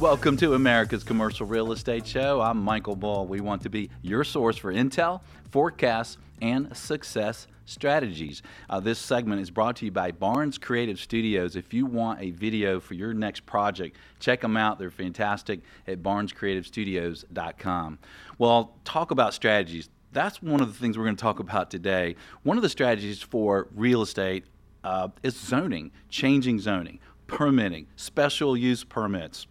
Welcome to America's Commercial Real Estate Show. I'm Michael Bull. We want to be your source for intel, forecasts, and success strategies. Uh, this segment is brought to you by Barnes Creative Studios. If you want a video for your next project, check them out. They're fantastic at barnescreativestudios.com. Well, talk about strategies. That's one of the things we're going to talk about today. One of the strategies for real estate uh, is zoning, changing zoning, permitting, special use permits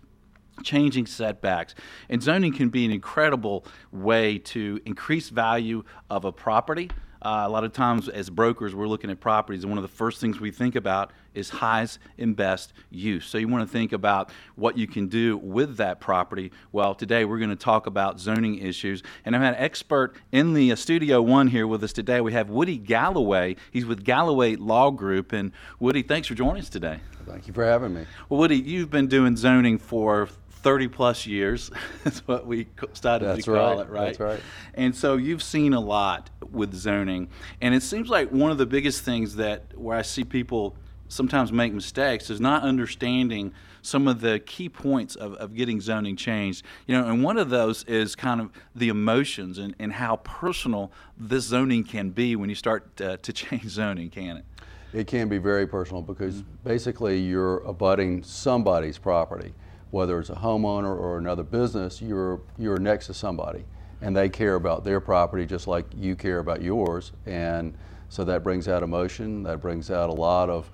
changing setbacks. And zoning can be an incredible way to increase value of a property. Uh, a lot of times, as brokers, we're looking at properties, and one of the first things we think about is highest and best use. So, you want to think about what you can do with that property. Well, today we're going to talk about zoning issues, and I've had an expert in the uh, studio one here with us today. We have Woody Galloway. He's with Galloway Law Group. And, Woody, thanks for joining us today. Thank you for having me. Well, Woody, you've been doing zoning for 30 plus years. That's what we started That's to call right. it, right? That's right. And so you've seen a lot with zoning. And it seems like one of the biggest things that where I see people sometimes make mistakes is not understanding some of the key points of, of getting zoning changed. You know, and one of those is kind of the emotions and, and how personal this zoning can be when you start uh, to change zoning, can it? It can be very personal because basically you're abutting somebody's property, whether it's a homeowner or another business. You're you're next to somebody, and they care about their property just like you care about yours, and so that brings out emotion. That brings out a lot of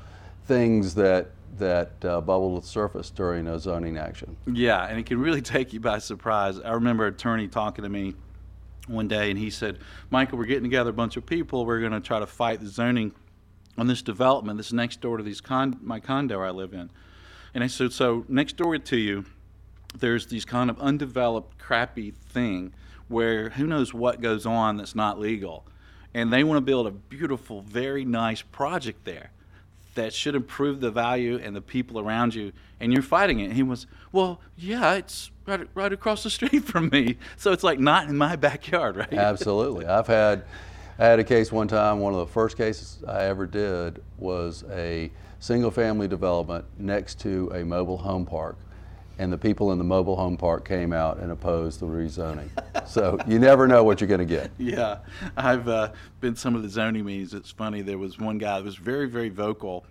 things that that uh, bubble to the surface during a zoning action. Yeah, and it can really take you by surprise. I remember an attorney talking to me one day, and he said, "Michael, we're getting together a bunch of people. We're going to try to fight the zoning on this development. This next door to these con- my condo I live in." And I said, "So next door to you, there's these kind of undeveloped, crappy thing where who knows what goes on that's not legal, and they want to build a beautiful, very nice project there." that should improve the value and the people around you, and you're fighting it. And he was, well, yeah, it's right, right across the street from me, so it's like not in my backyard, right? Absolutely. I've had I had a case one time, one of the first cases I ever did was a single family development next to a mobile home park. And the people in the mobile home park came out and opposed the rezoning. so you never know what you're going to get. Yeah, I've uh, been to some of the zoning meetings. It's funny. There was one guy that was very, very vocal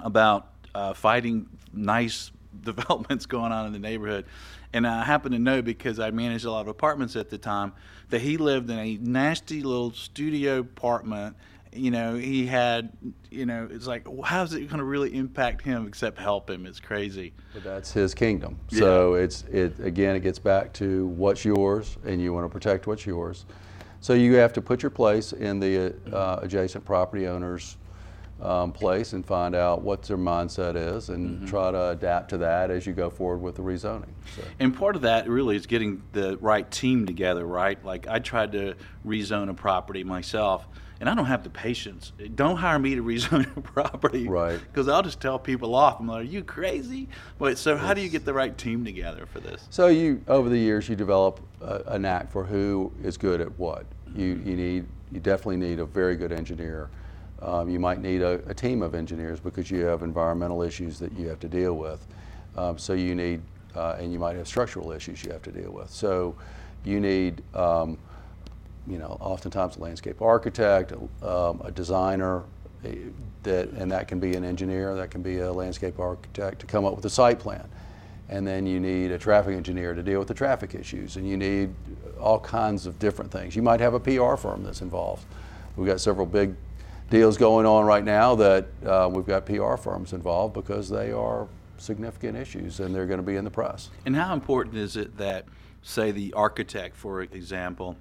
about uh, fighting nice developments going on in the neighborhood. And I happen to know because I managed a lot of apartments at the time that he lived in a nasty little studio apartment. You know, he had, you know, it's like, how's it going to really impact him except help him? It's crazy. But that's his kingdom. So it's it again. It gets back to what's yours, and you want to protect what's yours. So you have to put your place in the uh, adjacent property owner's um, place and find out what their mindset is, and try to adapt to that as you go forward with the rezoning. So. And part of that really is getting the right team together, right? Like I tried to rezone a property myself, and I don't have the patience. Don't hire me to rezone your property, Right. Because I'll just tell people off. I'm like, "Are you crazy?" But so, how do you get the right team together for this? So you, over the years, you develop a, a knack for who is good at what. You, you need, you definitely need a very good engineer. Um, you might need a, a team of engineers because you have environmental issues that you have to deal with. Um, so you need, uh, and you might have structural issues you have to deal with. So you need, um, you know, oftentimes a landscape architect, um, a designer, that, and that can be an engineer, that can be a landscape architect to come up with a site plan. And then you need a traffic engineer to deal with the traffic issues, and you need all kinds of different things. You might have a PR firm that's involved. We've got several big deals going on right now that uh, we've got PR firms involved because they are significant issues and they're going to be in the press. And how important is it that, say, the architect, for example,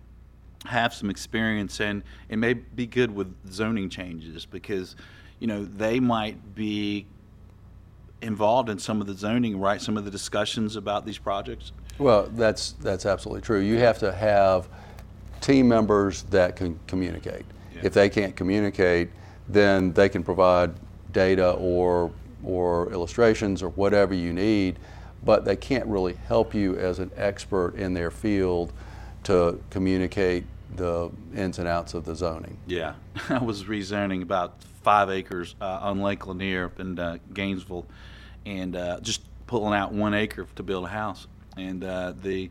have some experience and it may be good with zoning changes because, you know, they might be involved in some of the zoning, right? Some of the discussions about these projects. Well, that's, that's absolutely true. You have to have team members that can communicate. If they can't communicate, then they can provide data or, or illustrations or whatever you need, but they can't really help you as an expert in their field to communicate the ins and outs of the zoning. Yeah, I was rezoning about five acres uh, on Lake Lanier in uh, Gainesville, and uh, just pulling out one acre to build a house, and uh, the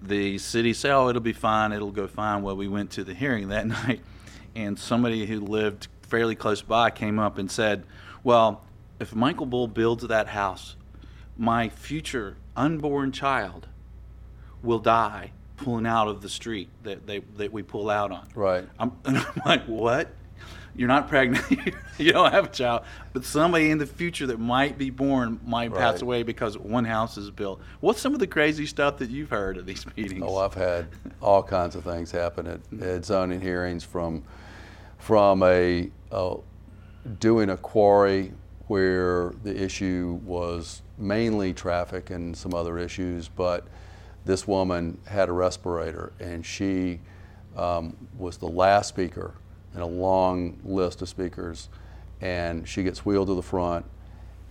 the city said, "Oh, it'll be fine. It'll go fine." Well, we went to the hearing that night, and somebody who lived fairly close by came up and said, "Well, if Michael Bull builds that house, my future unborn child will die pulling out of the street that they that we pull out on." Right. I'm, and I'm like, "What?" You're not pregnant. you don't have a child, but somebody in the future that might be born might pass Right. away because one house is built. What's some of the crazy stuff that you've heard at these meetings? Oh, I've had all kinds of things happen at, at zoning hearings from from a uh, doing a quarry where the issue was mainly traffic and some other issues, but this woman had a respirator and she um, was the last speaker in a long list of speakers, and she gets wheeled to the front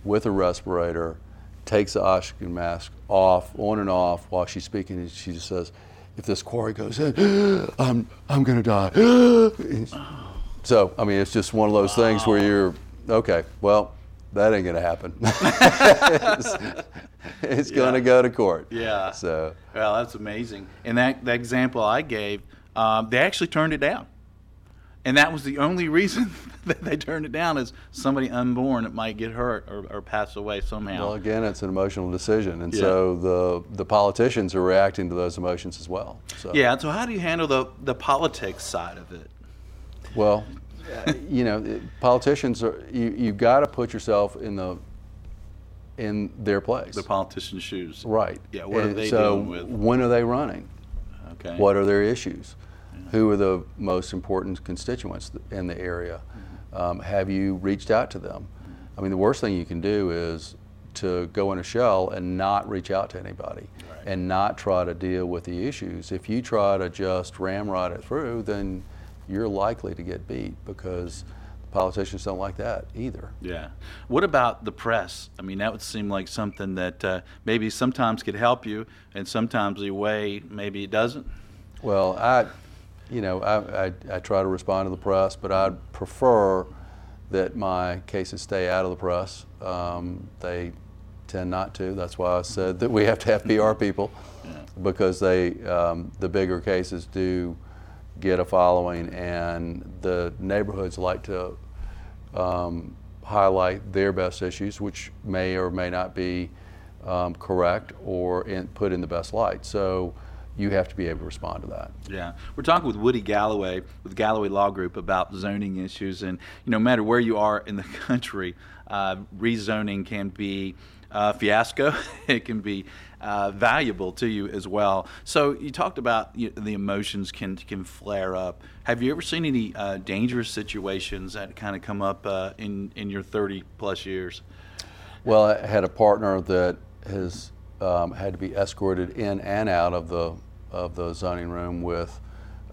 with a respirator, takes the oxygen mask off, on and off while she's speaking, and she just says, "If this quarry goes in, I'm I'm gonna die." so I mean, it's just one of those things where you're okay. Well, that ain't gonna happen. it's it's gonna go to court. Yeah. So Well, that's amazing. And that, that example I gave, um, they actually turned it down. And that was the only reason that they turned it down is somebody unborn might get hurt or, or pass away somehow. well, again, it's an emotional decision, and Yeah. so the the politicians are reacting to those emotions as well. So yeah. So how do you handle the, the politics side of it? Well, you know, politicians are you you've got to put yourself in the in their place. The politician's shoes. right. Yeah. What are they so dealing with? when are they running? Okay. What are their issues? Who are the most important constituents in the area? Mm-hmm. Um, have you reached out to them? I mean, the worst thing you can do is to go in a shell and not reach out to anybody Right. and not try to deal with the issues. If you try to just ramrod it through, then you're likely to get beat because politicians don't like that either. Yeah. What about the press? I mean, that would seem like something that uh, maybe sometimes could help you, and sometimes the way maybe it doesn't. Well, I, you know, I, I, I try to respond to the press, but I'd prefer that my cases stay out of the press. Um, they tend not to. That's why I said that we have to have PR people because they, um, the bigger cases do get a following, and the neighborhoods like to um, highlight their best issues, which may or may not be um, correct or in, put in the best light. So you have to be able to respond to that. Yeah, we're talking with Woody Galloway with Galloway Law Group about zoning issues, and you know, no matter where you are in the country, uh, rezoning can be a fiasco. it can be uh, valuable to you as well. So you talked about you the emotions can can flare up. Have you ever seen any uh, dangerous situations that kind of come up uh, in in your 30 plus years? Well, I had a partner that has um, had to be escorted in and out of the of the zoning room with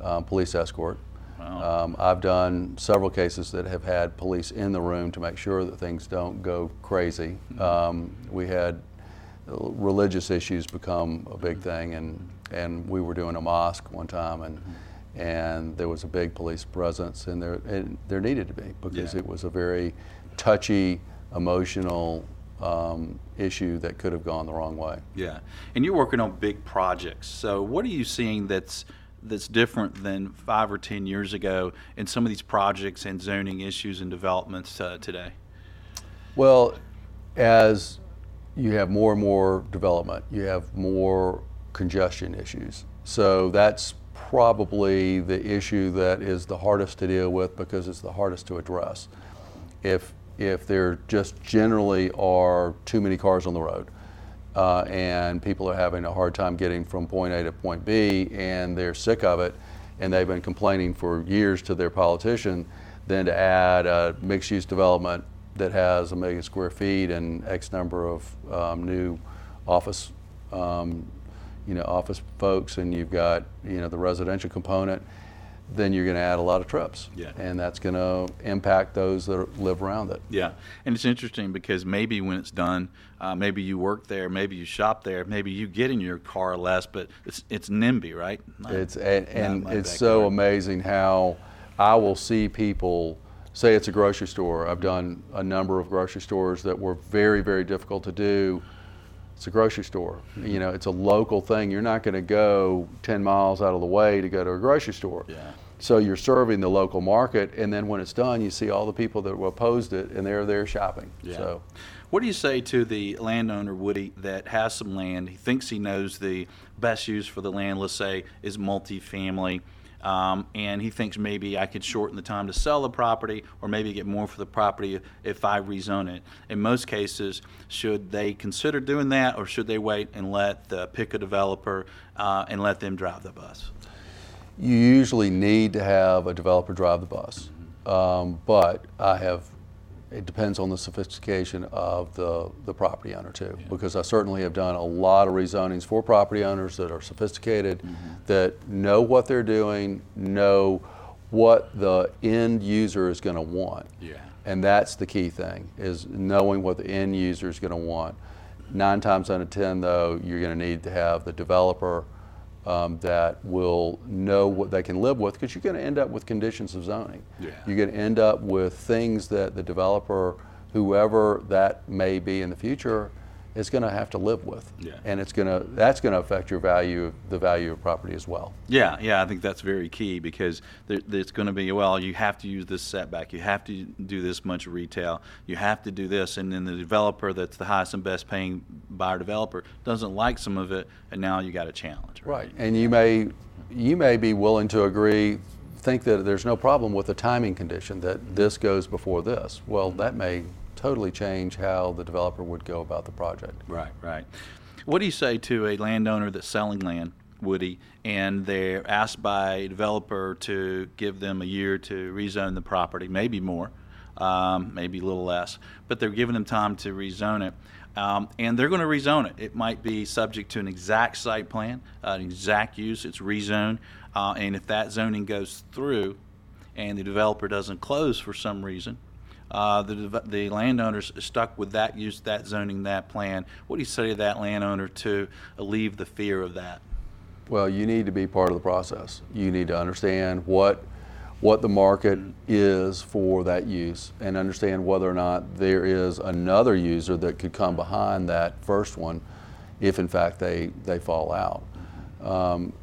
um, police escort. Wow. Um, I've done several cases that have had police in the room to make sure that things don't go crazy. Um, we had uh, religious issues become a big thing, and and we were doing a mosque one time, and and there was a big police presence, and there and there needed to be because Yeah. it was a very touchy, emotional um, issue that could have gone the wrong way. Yeah, and you're working on big projects. So what are you seeing that's that's different than five or ten years ago in some of these projects and zoning issues and developments uh, today? Well, as you have more and more development, you have more congestion issues. So that's probably the issue that is the hardest to deal with because it's the hardest to address. If if there just generally are too many cars on the road, uh, and people are having a hard time getting from point A to point B, and they're sick of it, and they've been complaining for years to their politician, then to add a mixed-use development that has a million square feet and X number of um, new office, um, you know, office folks, and you've got you know the residential component, then you're going to add a lot of trips, Yeah. and that's going to impact those that are- live around it. Yeah, and it's interesting because maybe when it's done, uh, maybe you work there, maybe you shop there, maybe you get in your car less, but it's it's NIMBY, right? Not- It's and, and it's so amazing how I will see people say it's a grocery store. I've done a number of grocery stores that were very very difficult to do It's a grocery store. Mm-hmm. You know, it's a local thing. You're not going to go 10 miles out of the way to go to a grocery store. Yeah. So you're serving the local market, and then when it's done, you see all the people that opposed it, and they're there shopping. Yeah. So What do you say to the landowner, Woody, that has some land? He thinks he knows the best use for the land, let's say, is multifamily. Um, and he thinks maybe I could shorten the time to sell the property or maybe get more for the property if I rezone it. In most cases, should they consider doing that or should they wait and let the pick a developer uh, and let them drive the bus? you usually need to have a developer drive the bus, um, but I have. It depends on the sophistication of the, the property owner too, because I certainly have done a lot of rezonings for property owners that are sophisticated, mm-hmm. that know what they're doing, know what the end user is going to want. Yeah. And that's the key thing is knowing what the end user is going to want. Nine times out of ten, though, you're going to need to have the developer um, that will know what they can live with because you're going to end up with conditions of zoning. Yeah. You're going to end up with things that the developer, whoever that may be in the future, is going to have to live with. Yeah. And it's going to that's going to affect your value, the value of property as well. Yeah, yeah, I think that's very key because there, there's going to be well, you have to use this setback, you have to do this much retail, you have to do this, and then the developer that's the highest and best paying buyer developer doesn't like some of it, and now you got a challenge. Right, and you may, you may be willing to agree, think that there's no problem with the timing condition, that this goes before this. Well, that may totally change how the developer would go about the project. Right, right. What do you say to a landowner that's selling land, Woody, and they're asked by a developer to give them a year to rezone the property, maybe more, um, maybe a little less, but they're giving them time to rezone it. Um, and they're going to rezone it. It might be subject to an exact site plan, an exact use. It's rezoned, uh, and if that zoning goes through, and the developer doesn't close for some reason, uh, the, the landowner's stuck with that use, that zoning, that plan. What do you say to that landowner to alleviate the fear of that? Well, you need to be part of the process. You need to understand what, what the market is for that use and understand whether or not there is another user that could come behind that first one if in fact they, they fall out. Um,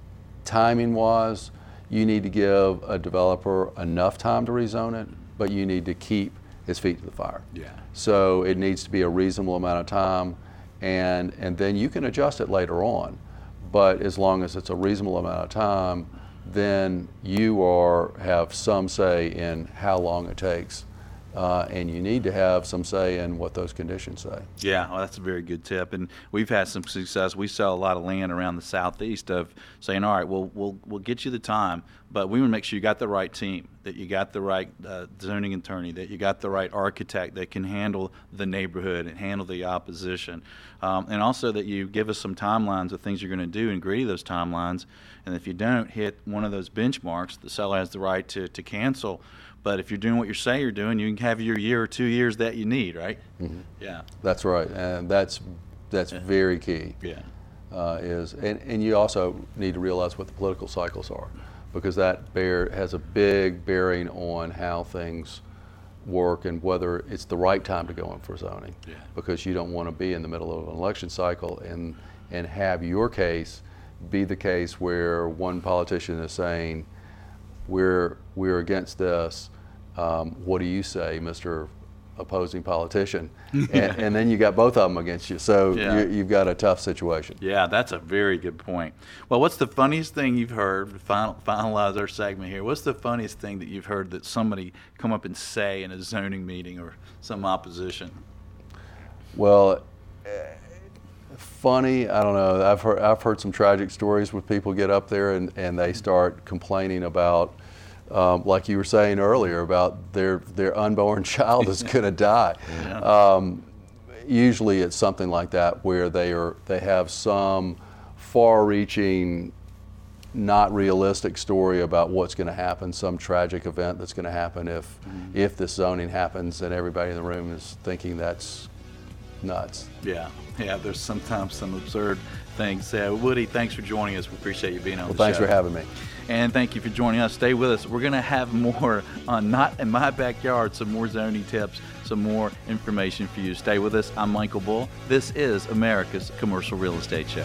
timing wise, you need to give a developer enough time to rezone it, but you need to keep his feet to the fire. Yeah. So it needs to be a reasonable amount of time, and, and then you can adjust it later on. But as long as it's a reasonable amount of time, then you are, have some say in how long it takes. Uh, and you need to have some say in what those conditions say. Yeah, well, that's a very good tip, and we've had some success. We sell a lot of land around the southeast of saying, "All right, we'll we'll we'll get you the time, but we want to make sure you got the right team, that you got the right uh, zoning attorney, that you got the right architect that can handle the neighborhood and handle the opposition, um, and also that you give us some timelines of things you're going to do and agree to those timelines. And if you don't hit one of those benchmarks, the seller has the right to to cancel." But if you're doing what you say you're doing, you can have your year or two years that you need, right? Yeah. That's right, and that's that's very key. Yeah. uh, is, and, and you also need to realize what the political cycles are, because that bear has a big bearing on how things work and whether it's the right time to go in for zoning. Yeah. Because you don't want to be in the middle of an election cycle and and have your case be the case where one politician is saying, "We're we're against this." Um, what do you say, Mr. Opposing politician? and, and then you got both of them against you, so Yeah. you, you've got a tough situation. Yeah, that's a very good point. Well, what's the funniest thing you've heard? to Final, finalize our segment here. What's the funniest thing that you've heard that somebody come up and say in a zoning meeting or some opposition? Well, funny, I don't know. I've heard, I've heard some tragic stories where people get up there and, and they start complaining about, um, like you were saying earlier, about their, their unborn child is going to die. Yeah. Um, usually it's something like that where they, are, they have some far reaching, not realistic story about what's going to happen, some tragic event that's going to happen if, if this zoning happens and everybody in the room is thinking that's nuts. Yeah, yeah. There's sometimes some absurd things. Uh, Woody, thanks for joining us. We appreciate you being on Well, thanks show. for having me. And thank you for joining us. Stay with us. We're going to have more on Not in My Backyard, some more zoning tips, some more information for you. Stay with us. I'm Michael Bull. This is America's Commercial Real Estate Show.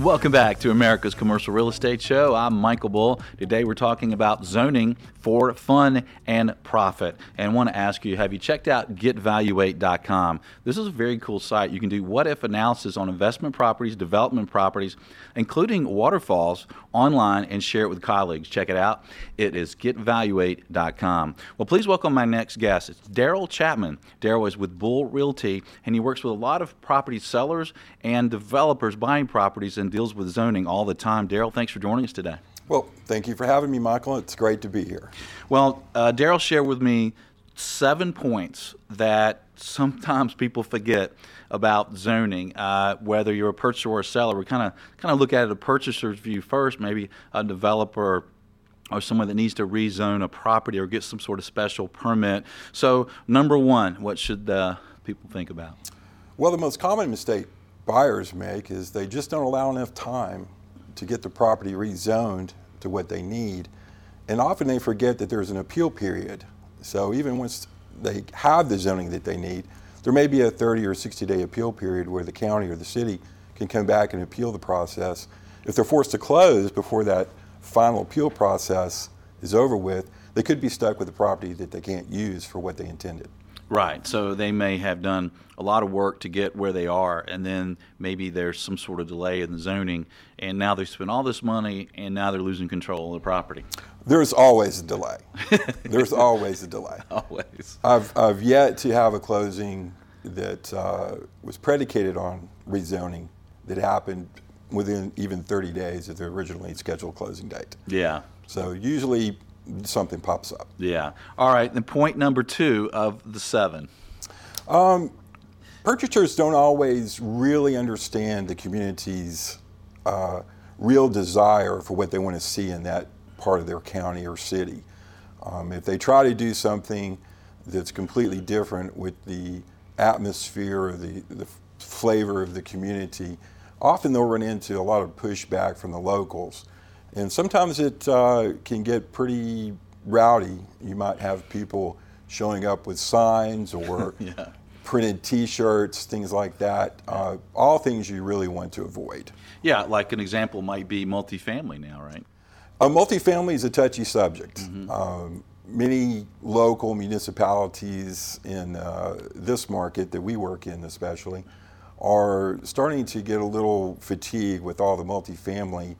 Welcome back to America's Commercial Real Estate Show. I'm Michael Bull. Today we're talking about zoning for fun and profit. And I want to ask you have you checked out getvaluate.com? This is a very cool site. You can do what if analysis on investment properties, development properties, including waterfalls online and share it with colleagues. Check it out. It is getvaluate.com. Well, please welcome my next guest. It's Daryl Chapman. Daryl is with Bull Realty and he works with a lot of property sellers and developers buying properties and deals with zoning all the time. Daryl, thanks for joining us today. Well, thank you for having me, Michael. It's great to be here. Well, uh, Daryl shared with me seven points that sometimes people forget about zoning. Uh, whether you're a purchaser or a seller, we kind of kind of look at it a purchaser's view first. Maybe a developer or someone that needs to rezone a property or get some sort of special permit. So, number one, what should uh, people think about? Well, the most common mistake buyers make is they just don't allow enough time to get the property rezoned to what they need. And often they forget that there's an appeal period. So even once they have the zoning that they need, there may be a 30 or 60 day appeal period where the county or the city can come back and appeal the process. If they're forced to close before that final appeal process is over with, they could be stuck with a property that they can't use for what they intended. Right. So they may have done a lot of work to get where they are, and then maybe there's some sort of delay in the zoning, and now they spent all this money, and now they're losing control of the property. There's always a delay. there's always a delay. Always. I've, I've yet to have a closing that uh, was predicated on rezoning that happened within even 30 days of the originally scheduled closing date. Yeah. So usually something pops up. Yeah. All right. Then point number two of the seven. Um, purchasers don't always really understand the community's uh, real desire for what they want to see in that part of their county or city. Um, if they try to do something that's completely different with the atmosphere or the, the flavor of the community, often they'll run into a lot of pushback from the locals. And sometimes it uh, can get pretty rowdy. You might have people showing up with signs or yeah. printed T-shirts, things like that. Uh, all things you really want to avoid. Yeah, like an example might be multifamily now, right? A multifamily is a touchy subject. Mm-hmm. Um, many local municipalities in uh, this market that we work in, especially, are starting to get a little fatigued with all the multifamily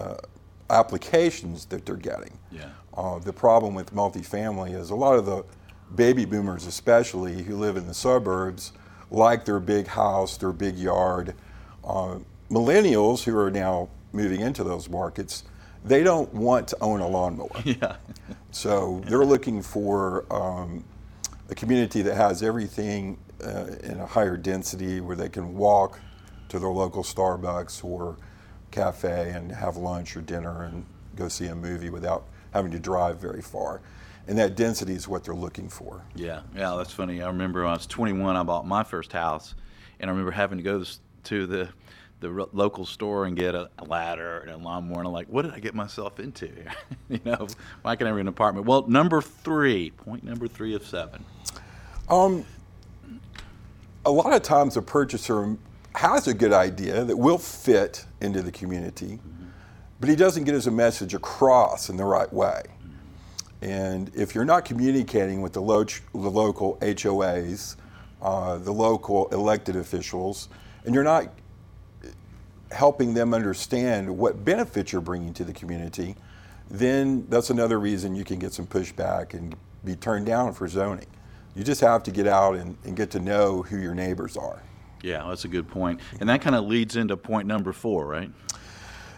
uh, applications that they're getting. Yeah. Uh, the problem with multifamily is a lot of the baby boomers, especially who live in the suburbs, like their big house, their big yard. Uh, millennials who are now moving into those markets, they don't want to own a lawnmower. Yeah. so they're looking for um, a community that has everything uh, in a higher density where they can walk to their local Starbucks or cafe and have lunch or dinner and go see a movie without having to drive very far. And that density is what they're looking for. Yeah, yeah, that's funny. I remember when I was 21, I bought my first house, and I remember having to go to the the local store and get a ladder and a lawnmower. And I'm like, what did I get myself into? you know, why can't I rent an apartment? Well, number three, point number three of seven. Um, a lot of times a purchaser has a good idea that will fit into the community, mm-hmm. but he doesn't get his message across in the right way. And if you're not communicating with the, lo- the local HOAs, uh, the local elected officials, and you're not helping them understand what benefits you're bringing to the community, then that's another reason you can get some pushback and be turned down for zoning. You just have to get out and, and get to know who your neighbors are. Yeah, that's a good point. And that kind of leads into point number four, right?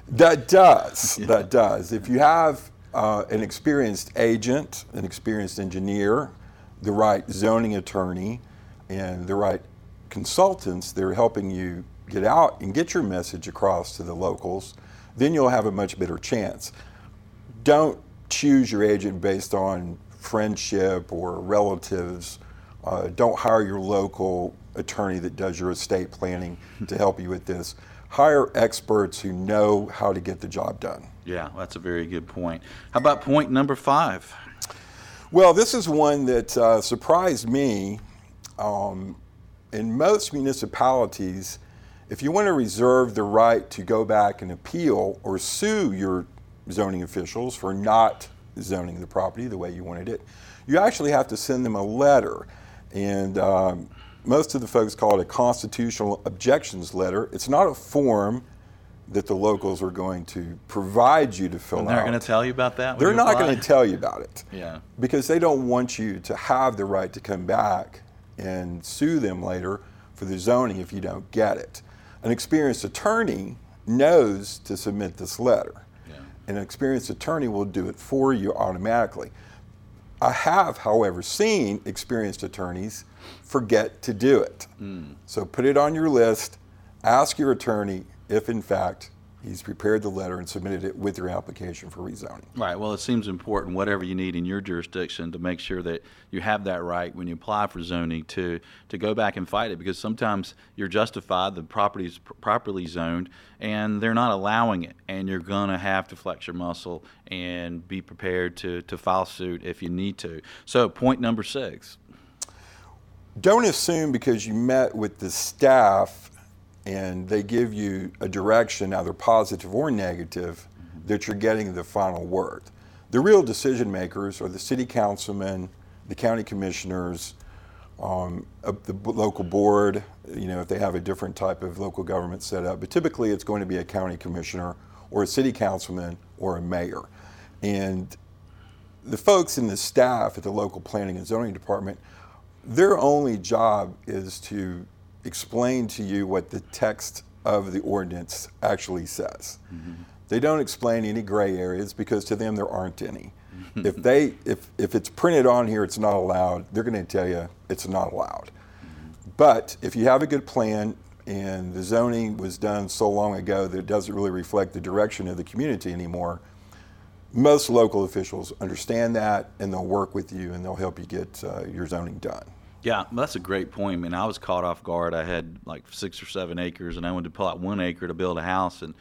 That does. That does. If you have uh, an experienced agent, an experienced engineer, the right zoning attorney, and the right consultants they're helping you get out and get your message across to the locals, then you'll have a much better chance. Don't choose your agent based on friendship or relatives. Uh, don't hire your local attorney that does your estate planning to help you with this. Hire experts who know how to get the job done. Yeah, that's a very good point. How about point number five? Well, this is one that uh, surprised me. Um, in most municipalities, if you want to reserve the right to go back and appeal or sue your zoning officials for not zoning the property the way you wanted it, you actually have to send them a letter. And um, most of the folks call it a constitutional objections letter. It's not a form that the locals are going to provide you to fill And out. they're going to tell you about that? They're not going to tell you about it Yeah. because they don't want you to have the right to come back and sue them later for the zoning if you don't get it. An experienced attorney knows to submit this letter. Yeah. An experienced attorney will do it for you automatically. I have, however, seen experienced attorneys forget to do it. So put it on your list, ask your attorney if, in fact, he's prepared the letter and submitted it with your application for rezoning. Right. Well, it seems important, whatever you need in your jurisdiction, to make sure that you have that right when you apply for zoning to to go back and fight it. Because sometimes you're justified, the property's pr- properly zoned, and they're not allowing it, and you're gonna have to flex your muscle and be prepared to to file suit if you need to. So, point number six. Don't assume because you met with the staff and they give you a direction, either positive or negative, that you're getting the final word. The real decision makers are the city councilmen, the county commissioners, um, the local board, you know, if they have a different type of local government set up. But typically it's going to be a county commissioner or a city councilman or a mayor. And the folks in the staff at the local planning and zoning department, their only job is to explain to you what the text of the ordinance actually says. Mm-hmm. They don't explain any gray areas because to them there aren't any. Mm-hmm. if they if if it's printed on here it's not allowed, they're going to tell you it's not allowed. Mm-hmm. But if you have a good plan and the zoning was done so long ago that it doesn't really reflect the direction of the community anymore, most local officials understand that and they'll work with you and they'll help you get uh, your zoning done. Yeah, that's a great point. I mean, I was caught off guard. I had like six or seven acres, and I wanted to pull out one acre to build a house, and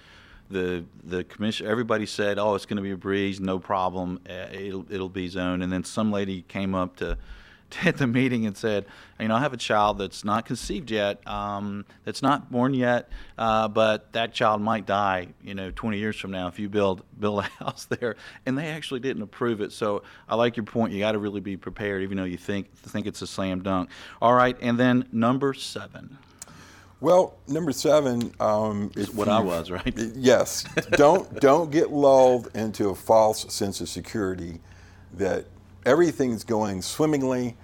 the the commission, everybody said, "Oh, it's going to be a breeze, no problem. Uh, It'll it'll be zoned." And then some lady came up to. At the meeting and said, you know, I have a child that's not conceived yet, um, that's not born yet, uh, but that child might die, you know, 20 years from now if you build build a house there. And they actually didn't approve it. So I like your point. You got to really be prepared, even though you think think it's a slam dunk. All right, and then number seven. Well, number seven um, is what I was, right? Yes, don't don't get lulled into a false sense of security that everything's going swimmingly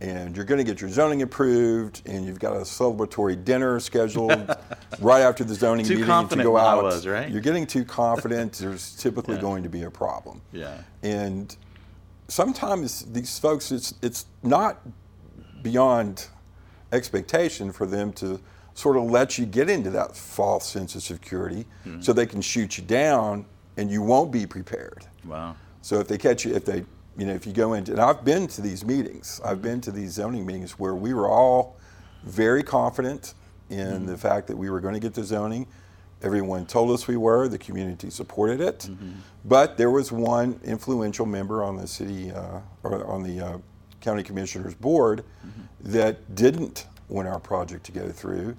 and you're going to get your zoning approved and you've got a celebratory dinner scheduled right after the zoning Too meeting to go I out. was, right? You're getting too confident. There's typically Yeah. going to be a problem. Yeah. And sometimes these folks, it's it's not beyond expectation for them to sort of let you get into that false sense of security hmm. so they can shoot you down and you won't be prepared. Wow. So if they catch you, if they, you know, if you go into, and I've been to these meetings, I've been to these zoning meetings where we were all very confident in the fact that we were going to get the zoning. Everyone told us we were. The community supported it, but there was one influential member on the city uh, or on the uh, county commissioners board that didn't want our project to go through,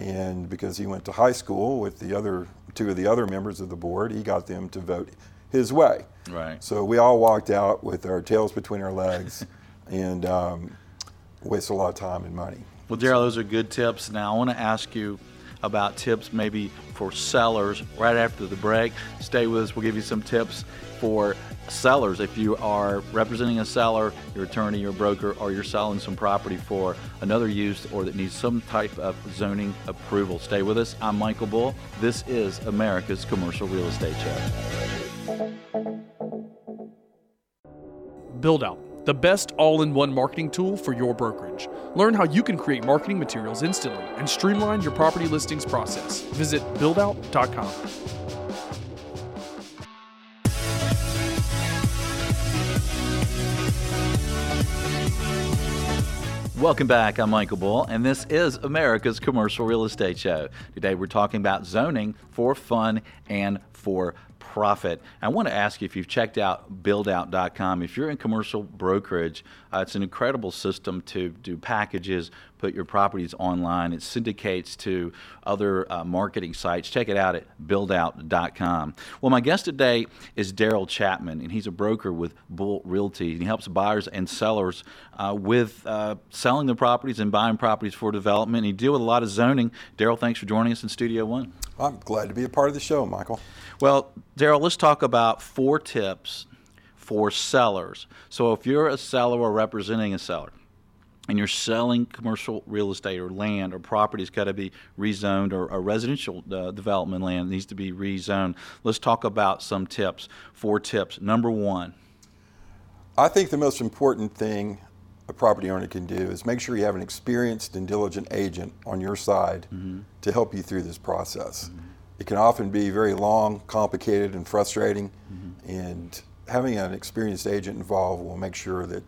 and because he went to high school with the other two of the other members of the board, he got them to vote his way. Right. So we all walked out with our tails between our legs and um, wasted a lot of time and money. Well, Daryl, those are good tips. Now, I want to ask you about tips maybe for sellers right after the break. Stay with us. We'll give you some tips for sellers. If you are representing a seller, your attorney, your broker, or you're selling some property for another use or that needs some type of zoning approval. Stay with us. I'm Michael Bull. This is America's Commercial Real Estate Show. Buildout, the best all in one marketing tool for your brokerage. Learn how you can create marketing materials instantly and streamline your property listings process. Visit buildout.com. Welcome back. I'm Michael Bull, and this is America's Commercial Real Estate Show. Today we're talking about zoning for fun and for profit. I want to ask you if you've checked out buildout.com. If you're in commercial brokerage, uh, it's an incredible system to do packages, put your properties online. It syndicates to other uh, marketing sites. Check it out at buildout.com. Well, my guest today is Daryl Chapman, and he's a broker with Bull Realty. He helps buyers and sellers uh, with uh, selling their properties and buying properties for development. And He deal with a lot of zoning. Daryl, thanks for joining us in Studio One. I'm glad to be a part of the show, Michael. Well, Daryl, let's talk about four tips for sellers. So, if you're a seller or representing a seller, and you're selling commercial real estate or land or property's got to be rezoned or a residential uh, development land needs to be rezoned. Let's talk about some tips. Four tips. Number one. I think the most important thing a property owner can do is make sure you have an experienced and diligent agent on your side mm-hmm. to help you through this process. Mm-hmm. It can often be very long, complicated, and frustrating, mm-hmm. and having an experienced agent involved will make sure that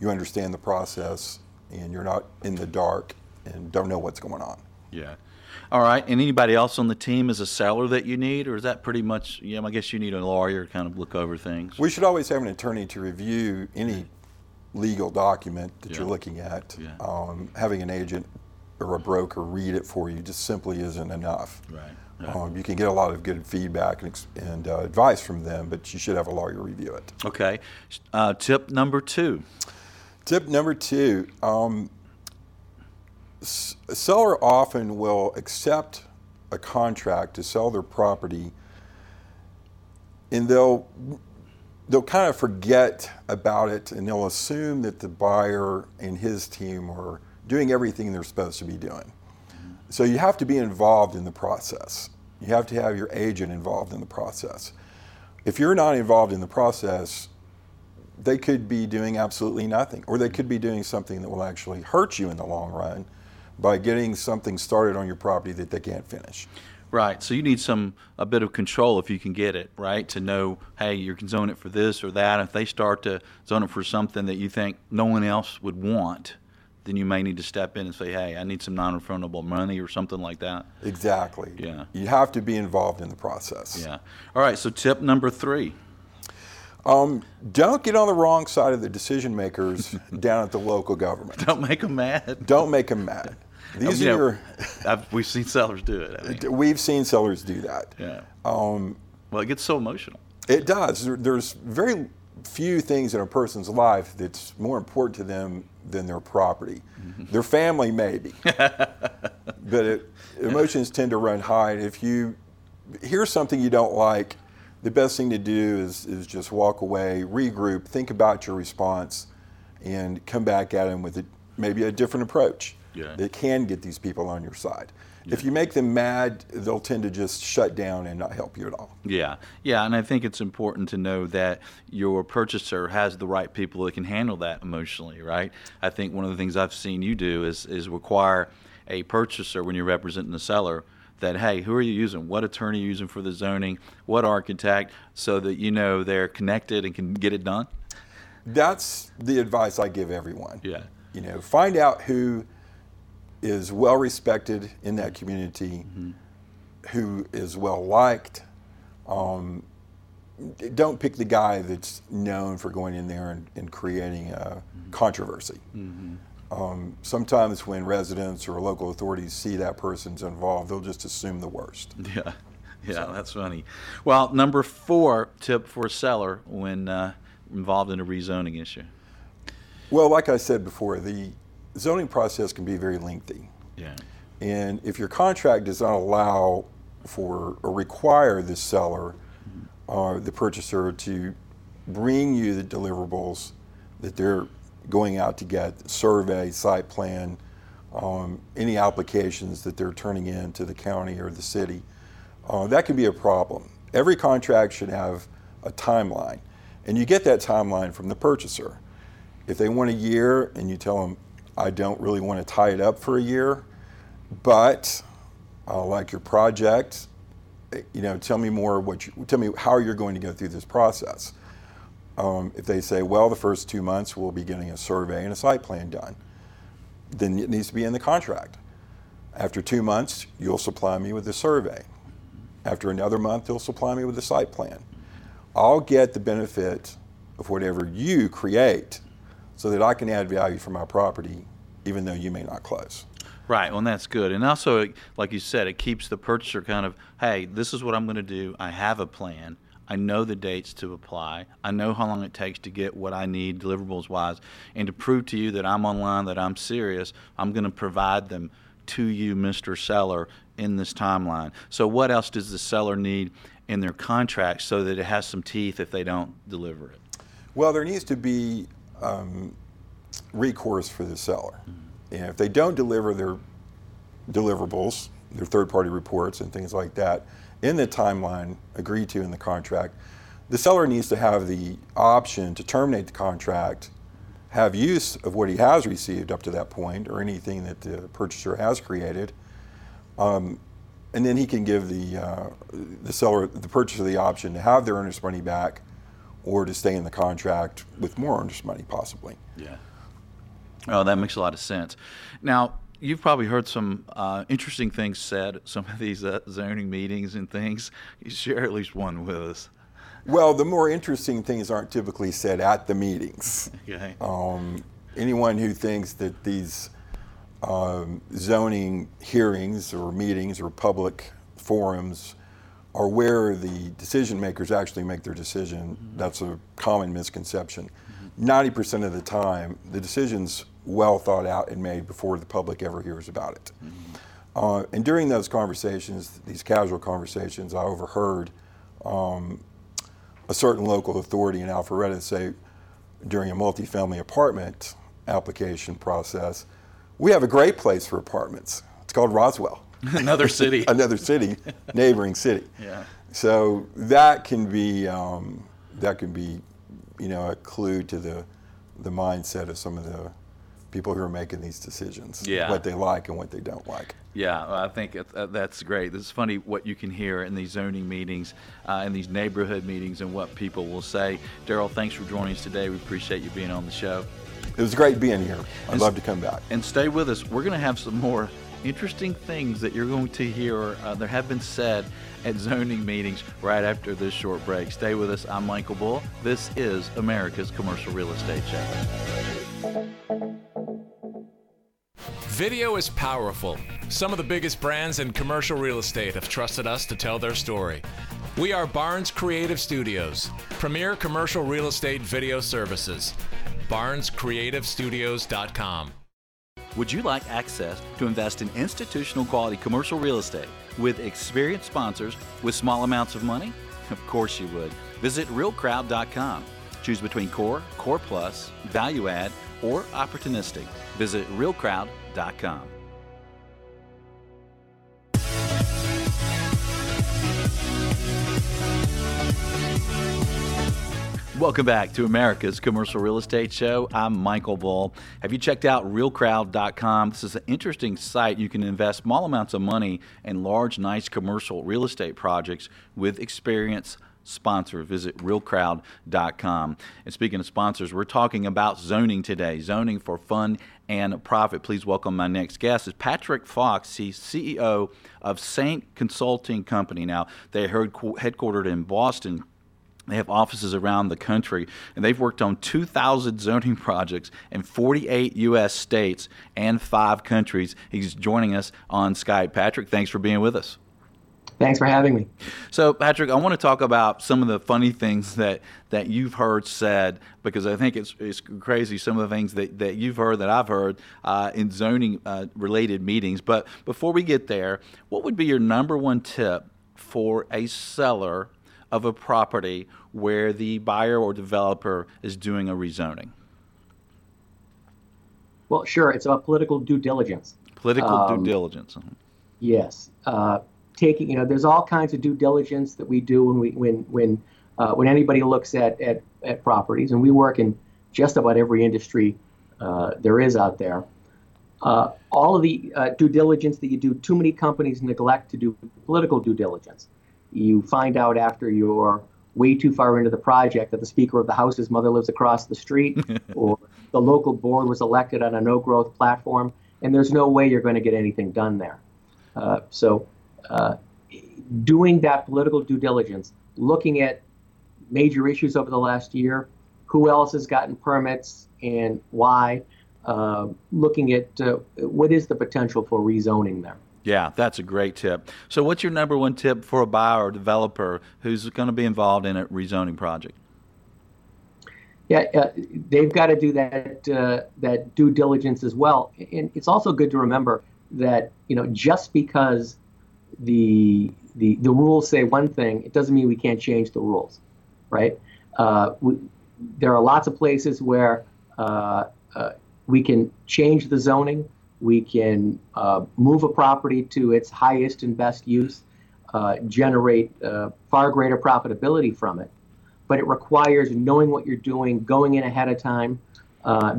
you understand the process and you're not in the dark and don't know what's going on. Yeah. All right. And anybody else on the team is a seller that you need, or is that pretty much? Yeah, I guess you need a lawyer to kind of look over things. We should always have an attorney to review any legal document that yeah. you're looking at. Yeah. Um, having an agent or a broker read it for you just simply isn't enough. Right. right. Um, you can get a lot of good feedback and, and uh, advice from them, but you should have a lawyer review it. Okay. Uh, tip number two. Tip number two um, a seller often will accept a contract to sell their property and they'll they'll kind of forget about it and they'll assume that the buyer and his team are doing everything they're supposed to be doing. So you have to be involved in the process. You have to have your agent involved in the process. If you're not involved in the process, they could be doing absolutely nothing, or they could be doing something that will actually hurt you in the long run by getting something started on your property that they can't finish. Right. So you need some a bit of control if you can get it right to know, hey, you can zone it for this or that. If they start to zone it for something that you think no one else would want, then you may need to step in and say, hey, I need some non-refundable money or something like that. Exactly. Yeah. You have to be involved in the process. Yeah. All right. So tip number three. Um, don't get on the wrong side of the decision makers down at the local government. Don't make them mad. Don't make them mad. These you are know, we've seen sellers do it. I mean. We've seen sellers do that. Yeah. Um, well, it gets so emotional. It does. There's very few things in a person's life that's more important to them than their property. Mm-hmm. Their family, maybe, but it, emotions tend to run high. If you hear something you don't like, the best thing to do is, is just walk away, regroup, think about your response, and come back at them with a, maybe a different approach yeah. that can get these people on your side. Yeah. If you make them mad, they'll tend to just shut down and not help you at all. Yeah, yeah, and I think it's important to know that your purchaser has the right people that can handle that emotionally, right? I think one of the things I've seen you do is is require a purchaser when you're representing the seller that hey, who are you using? What attorney are you using for the zoning? What architect? So that you know they're connected and can get it done. That's the advice I give everyone. Yeah. You know, find out who is well respected in that community, mm-hmm. who is well liked. Um, don't pick the guy that's known for going in there and, and creating a mm-hmm. controversy. Mm-hmm. Um, sometimes when residents or local authorities see that person's involved, they'll just assume the worst. Yeah, yeah, so. that's funny. Well, number four tip for a seller when uh, involved in a rezoning issue. Well, like I said before, the zoning process can be very lengthy. Yeah. And if your contract does not allow for or require the seller or the purchaser to bring you the deliverables that they're going out to get, survey, site plan, um, any applications that they're turning in to the county or the city, uh, that can be a problem. Every contract should have a timeline, and you get that timeline from the purchaser. If they want a year and you tell them, I don't really want to tie it up for a year, but I like your project, eh, you know, tell me more what you, tell me how you're going to go through this process. Um, if they say, well, the first two months we'll be getting a survey and a site plan done, then it needs to be in the contract. After two months, you'll supply me with the survey. After another month, you'll supply me with the site plan. I'll get the benefit of whatever you create so that I can add value for my property even though you may not close. Right, well, and that's good. And also, like you said, it keeps the purchaser kind of, hey, this is what I'm going to do. I have a plan. I know the dates to apply. I know how long it takes to get what I need deliverables wise. And to prove to you that I'm online, that I'm serious, I'm going to provide them to you, Mr. Seller, in this timeline. So, what else does the seller need in their contract so that it has some teeth if they don't deliver it? Well, there needs to be um, recourse for the seller. And if they don't deliver their deliverables, their third party reports and things like that, in the timeline agreed to in the contract, the seller needs to have the option to terminate the contract, have use of what he has received up to that point or anything that the purchaser has created. Um, and then he can give the, uh, the seller, the purchaser, the option to have their earnest money back or to stay in the contract with more earnest money possibly. Yeah. Oh, that makes a lot of sense. Now, you've probably heard some uh, interesting things said at some of these uh, zoning meetings and things. You share at least one with us. Well, the more interesting things aren't typically said at the meetings. Okay. Um, anyone who thinks that these um, zoning hearings or meetings or public forums are where the decision makers actually make their decision, mm-hmm. that's a common misconception. Mm-hmm. 90% of the time, the decision's well thought out and made before the public ever hears about it. Mm-hmm. Uh, and during those conversations, these casual conversations, I overheard um, a certain local authority in Alpharetta say during a multifamily apartment application process, we have a great place for apartments. It's called Roswell. Another city. Another city, neighboring city. Yeah. So that can be um, that can be, you know, a clue to the the mindset of some of the people who are making these decisions. Yeah. What they like and what they don't like. Yeah, I think uh, that's great. It's funny what you can hear in these zoning meetings, uh, in these neighborhood meetings, and what people will say. Daryl, thanks for joining us today. We appreciate you being on the show. It was great being here. I'd and love to come back. And stay with us. We're going to have some more interesting things that you're going to hear. Uh, there have been said at zoning meetings right after this short break. Stay with us. I'm Michael Bull. This is America's Commercial Real Estate Show. Video is powerful. Some of the biggest brands in commercial real estate have trusted us to tell their story. We are Barnes Creative Studios, premier commercial real estate video services. BarnesCreativeStudios.com. Would you like access to invest in institutional quality commercial real estate with experienced sponsors with small amounts of money? Of course you would. Visit realcrowd.com. Choose between core, core plus, value add, or opportunistic. Visit realcrowd.com. Welcome back to America's Commercial Real Estate Show. I'm Michael Bull. Have you checked out realcrowd.com? This is an interesting site. You can invest small amounts of money in large, nice commercial real estate projects with experience sponsor. Visit realcrowd.com. And speaking of sponsors, we're talking about zoning today, zoning for fun and profit. Please welcome my next guest is Patrick Fox. He's CEO of Saint Consulting Company. Now, they're headquartered in Boston. They have offices around the country, and they've worked on 2,000 zoning projects in 48 U.S. states and five countries. He's joining us on Skype. Patrick, thanks for being with us. Thanks for having me. So, Patrick, I want to talk about some of the funny things that, that you've heard said because I think it's, it's crazy some of the things that, that you've heard that I've heard uh, in zoning uh, related meetings. But before we get there, what would be your number one tip for a seller of a property where the buyer or developer is doing a rezoning? Well, sure. It's about political due diligence. Political um, due diligence. Yes. Uh, taking, you know, there's all kinds of due diligence that we do when we when when uh, when anybody looks at, at at properties, and we work in just about every industry uh, there is out there. Uh, all of the uh, due diligence that you do, too many companies neglect to do political due diligence. You find out after you're way too far into the project that the Speaker of the House's mother lives across the street, or the local board was elected on a no growth platform, and there's no way you're going to get anything done there. Uh, so, uh, doing that political due diligence, looking at major issues over the last year, who else has gotten permits and why, uh, looking at uh, what is the potential for rezoning there. Yeah, that's a great tip. So, what's your number one tip for a buyer or developer who's going to be involved in a rezoning project? Yeah, uh, they've got to do that uh, that due diligence as well. And it's also good to remember that you know just because the the the rules say one thing, it doesn't mean we can't change the rules, right? Uh, we, there are lots of places where uh, uh, we can change the zoning we can uh, move a property to its highest and best use, uh, generate uh, far greater profitability from it. But it requires knowing what you're doing, going in ahead of time,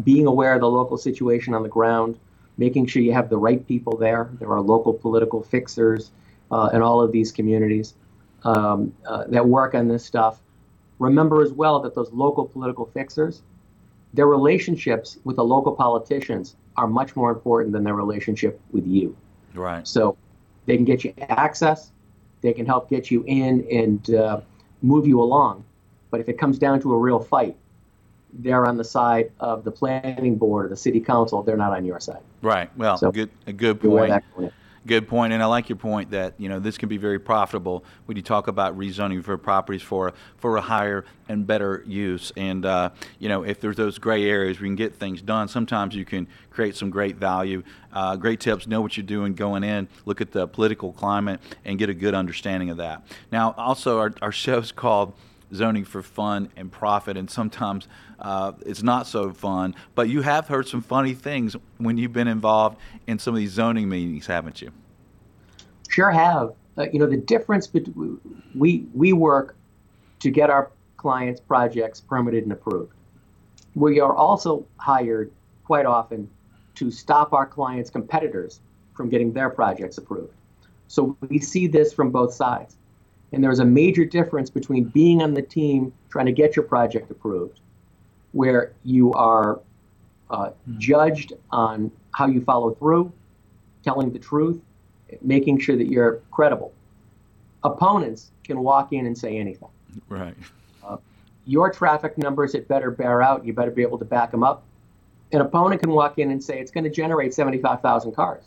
being aware of the local situation on the ground, making sure you have the right people there. There are local political fixers uh, in all of these communities um, uh, that work on this stuff. Remember as well that those local political fixers, their relationships with the local politicians are much more important than their relationship with you. Right. So they can get you access, they can help get you in and uh, move you along. But if it comes down to a real fight, they're on the side of the planning board or the city council. They're not on your side. Right. Well, so, good, a good point. Good point, and I like your point that you know this can be very profitable when you talk about rezoning for properties for for a higher and better use. And uh, you know if there's those gray areas, we can get things done. Sometimes you can create some great value, uh, great tips. Know what you're doing going in. Look at the political climate and get a good understanding of that. Now, also our our show's called zoning for fun and profit, and sometimes uh, it's not so fun. But you have heard some funny things when you've been involved in some of these zoning meetings, haven't you? Sure have. Uh, you know the difference between we we work to get our clients' projects permitted and approved. We are also hired quite often to stop our clients' competitors from getting their projects approved. So we see this from both sides. And there's a major difference between being on the team trying to get your project approved, where you are uh, hmm. judged on how you follow through, telling the truth, making sure that you're credible. Opponents can walk in and say anything. Right. Uh, your traffic numbers, it better bear out. You better be able to back them up. An opponent can walk in and say it's going to generate 75,000 cars.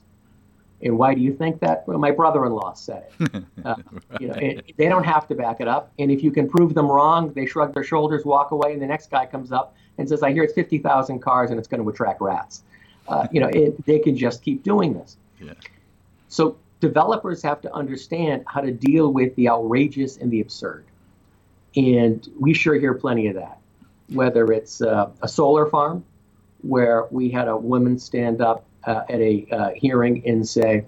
And why do you think that? Well, my brother-in-law said it. Uh, right. you know, it, they don't have to back it up. And if you can prove them wrong, they shrug their shoulders, walk away, and the next guy comes up and says, "I hear it's 50,000 cars and it's going to attract rats." Uh, you know, it, they can just keep doing this. Yeah. So developers have to understand how to deal with the outrageous and the absurd, and we sure hear plenty of that. Whether it's uh, a solar farm, where we had a woman stand up uh, at a uh, hearing and say,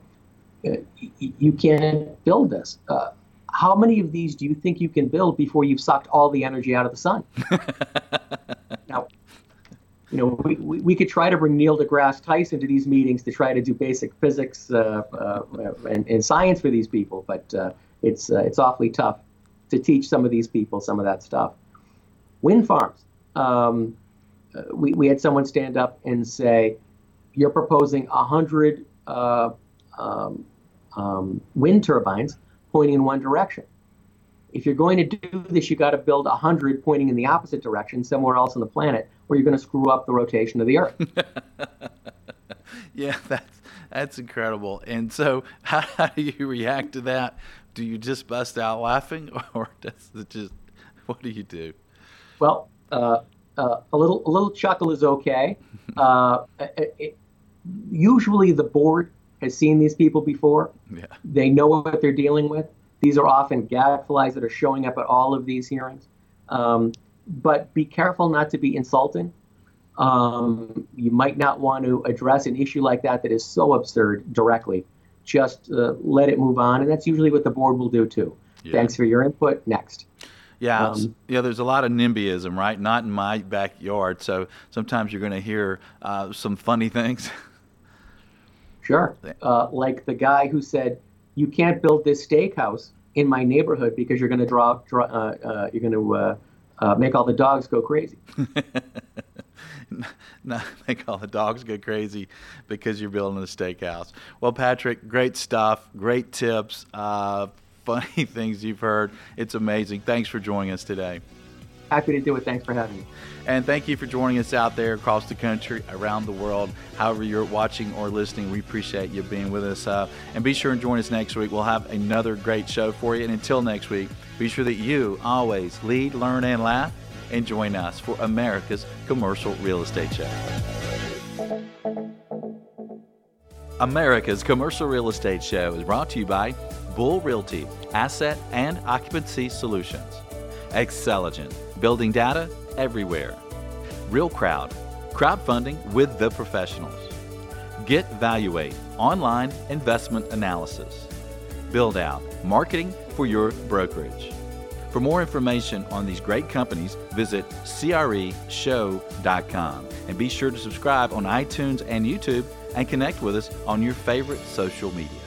uh, you can't build this. Uh, how many of these do you think you can build before you've sucked all the energy out of the sun? now, you know, we, we, we, could try to bring Neil deGrasse Tyson to these meetings to try to do basic physics uh, uh, and, and, science for these people, but it's it's awfully tough to teach some of these people some of that stuff. Wind farms. Um, we, we had someone stand up and say, you're proposing 100 uh, um, um, wind turbines pointing in one direction. If you're going to do this, you got to build 100 pointing in the opposite direction somewhere else on the planet, or you're going to screw up the rotation of the Earth. yeah, that's that's incredible. And so, how, how, do you react to that do you just bust out laughing, or does it just what do you do? Well, uh, uh, a little a little chuckle is okay. Uh, it, usually, the board has seen these people before. Yeah. They know what they're dealing with. These are often gadflies that are showing up at all of these hearings. Um, but be careful not to be insulting. Um, you might not want to address an issue like that that is so absurd directly. Just uh, let it move on, and that's usually what the board will do too. Yeah. Thanks for your input. Next. Yeah, Um, yeah. There's a lot of NIMBYism, right? Not in my backyard, so sometimes you're going to hear uh, some funny things. Sure. Uh, like the guy who said, "You can't build this steakhouse in my neighborhood because you're going to draw, draw uh, uh, you're going to uh, uh, make all the dogs go crazy." Not make all the dogs go crazy because you're building a steakhouse. Well, Patrick, great stuff, great tips, uh, funny things you've heard. It's amazing. Thanks for joining us today. Happy to do it. Thanks for having me. And thank you for joining us out there across the country, around the world. However, you're watching or listening, we appreciate you being with us. Uh, and be sure and join us next week. We'll have another great show for you. And until next week, be sure that you always lead, learn, and laugh. And join us for America's Commercial Real Estate Show. America's Commercial Real Estate Show is brought to you by Bull Realty Asset and Occupancy Solutions, Xceligent Building Data Everywhere, Real Crowd Crowdfunding with the Professionals, Get Valuate Online Investment Analysis, Buildout Marketing for your brokerage. For more information on these great companies, visit creshow.com and be sure to subscribe on iTunes and YouTube and connect with us on your favorite social media.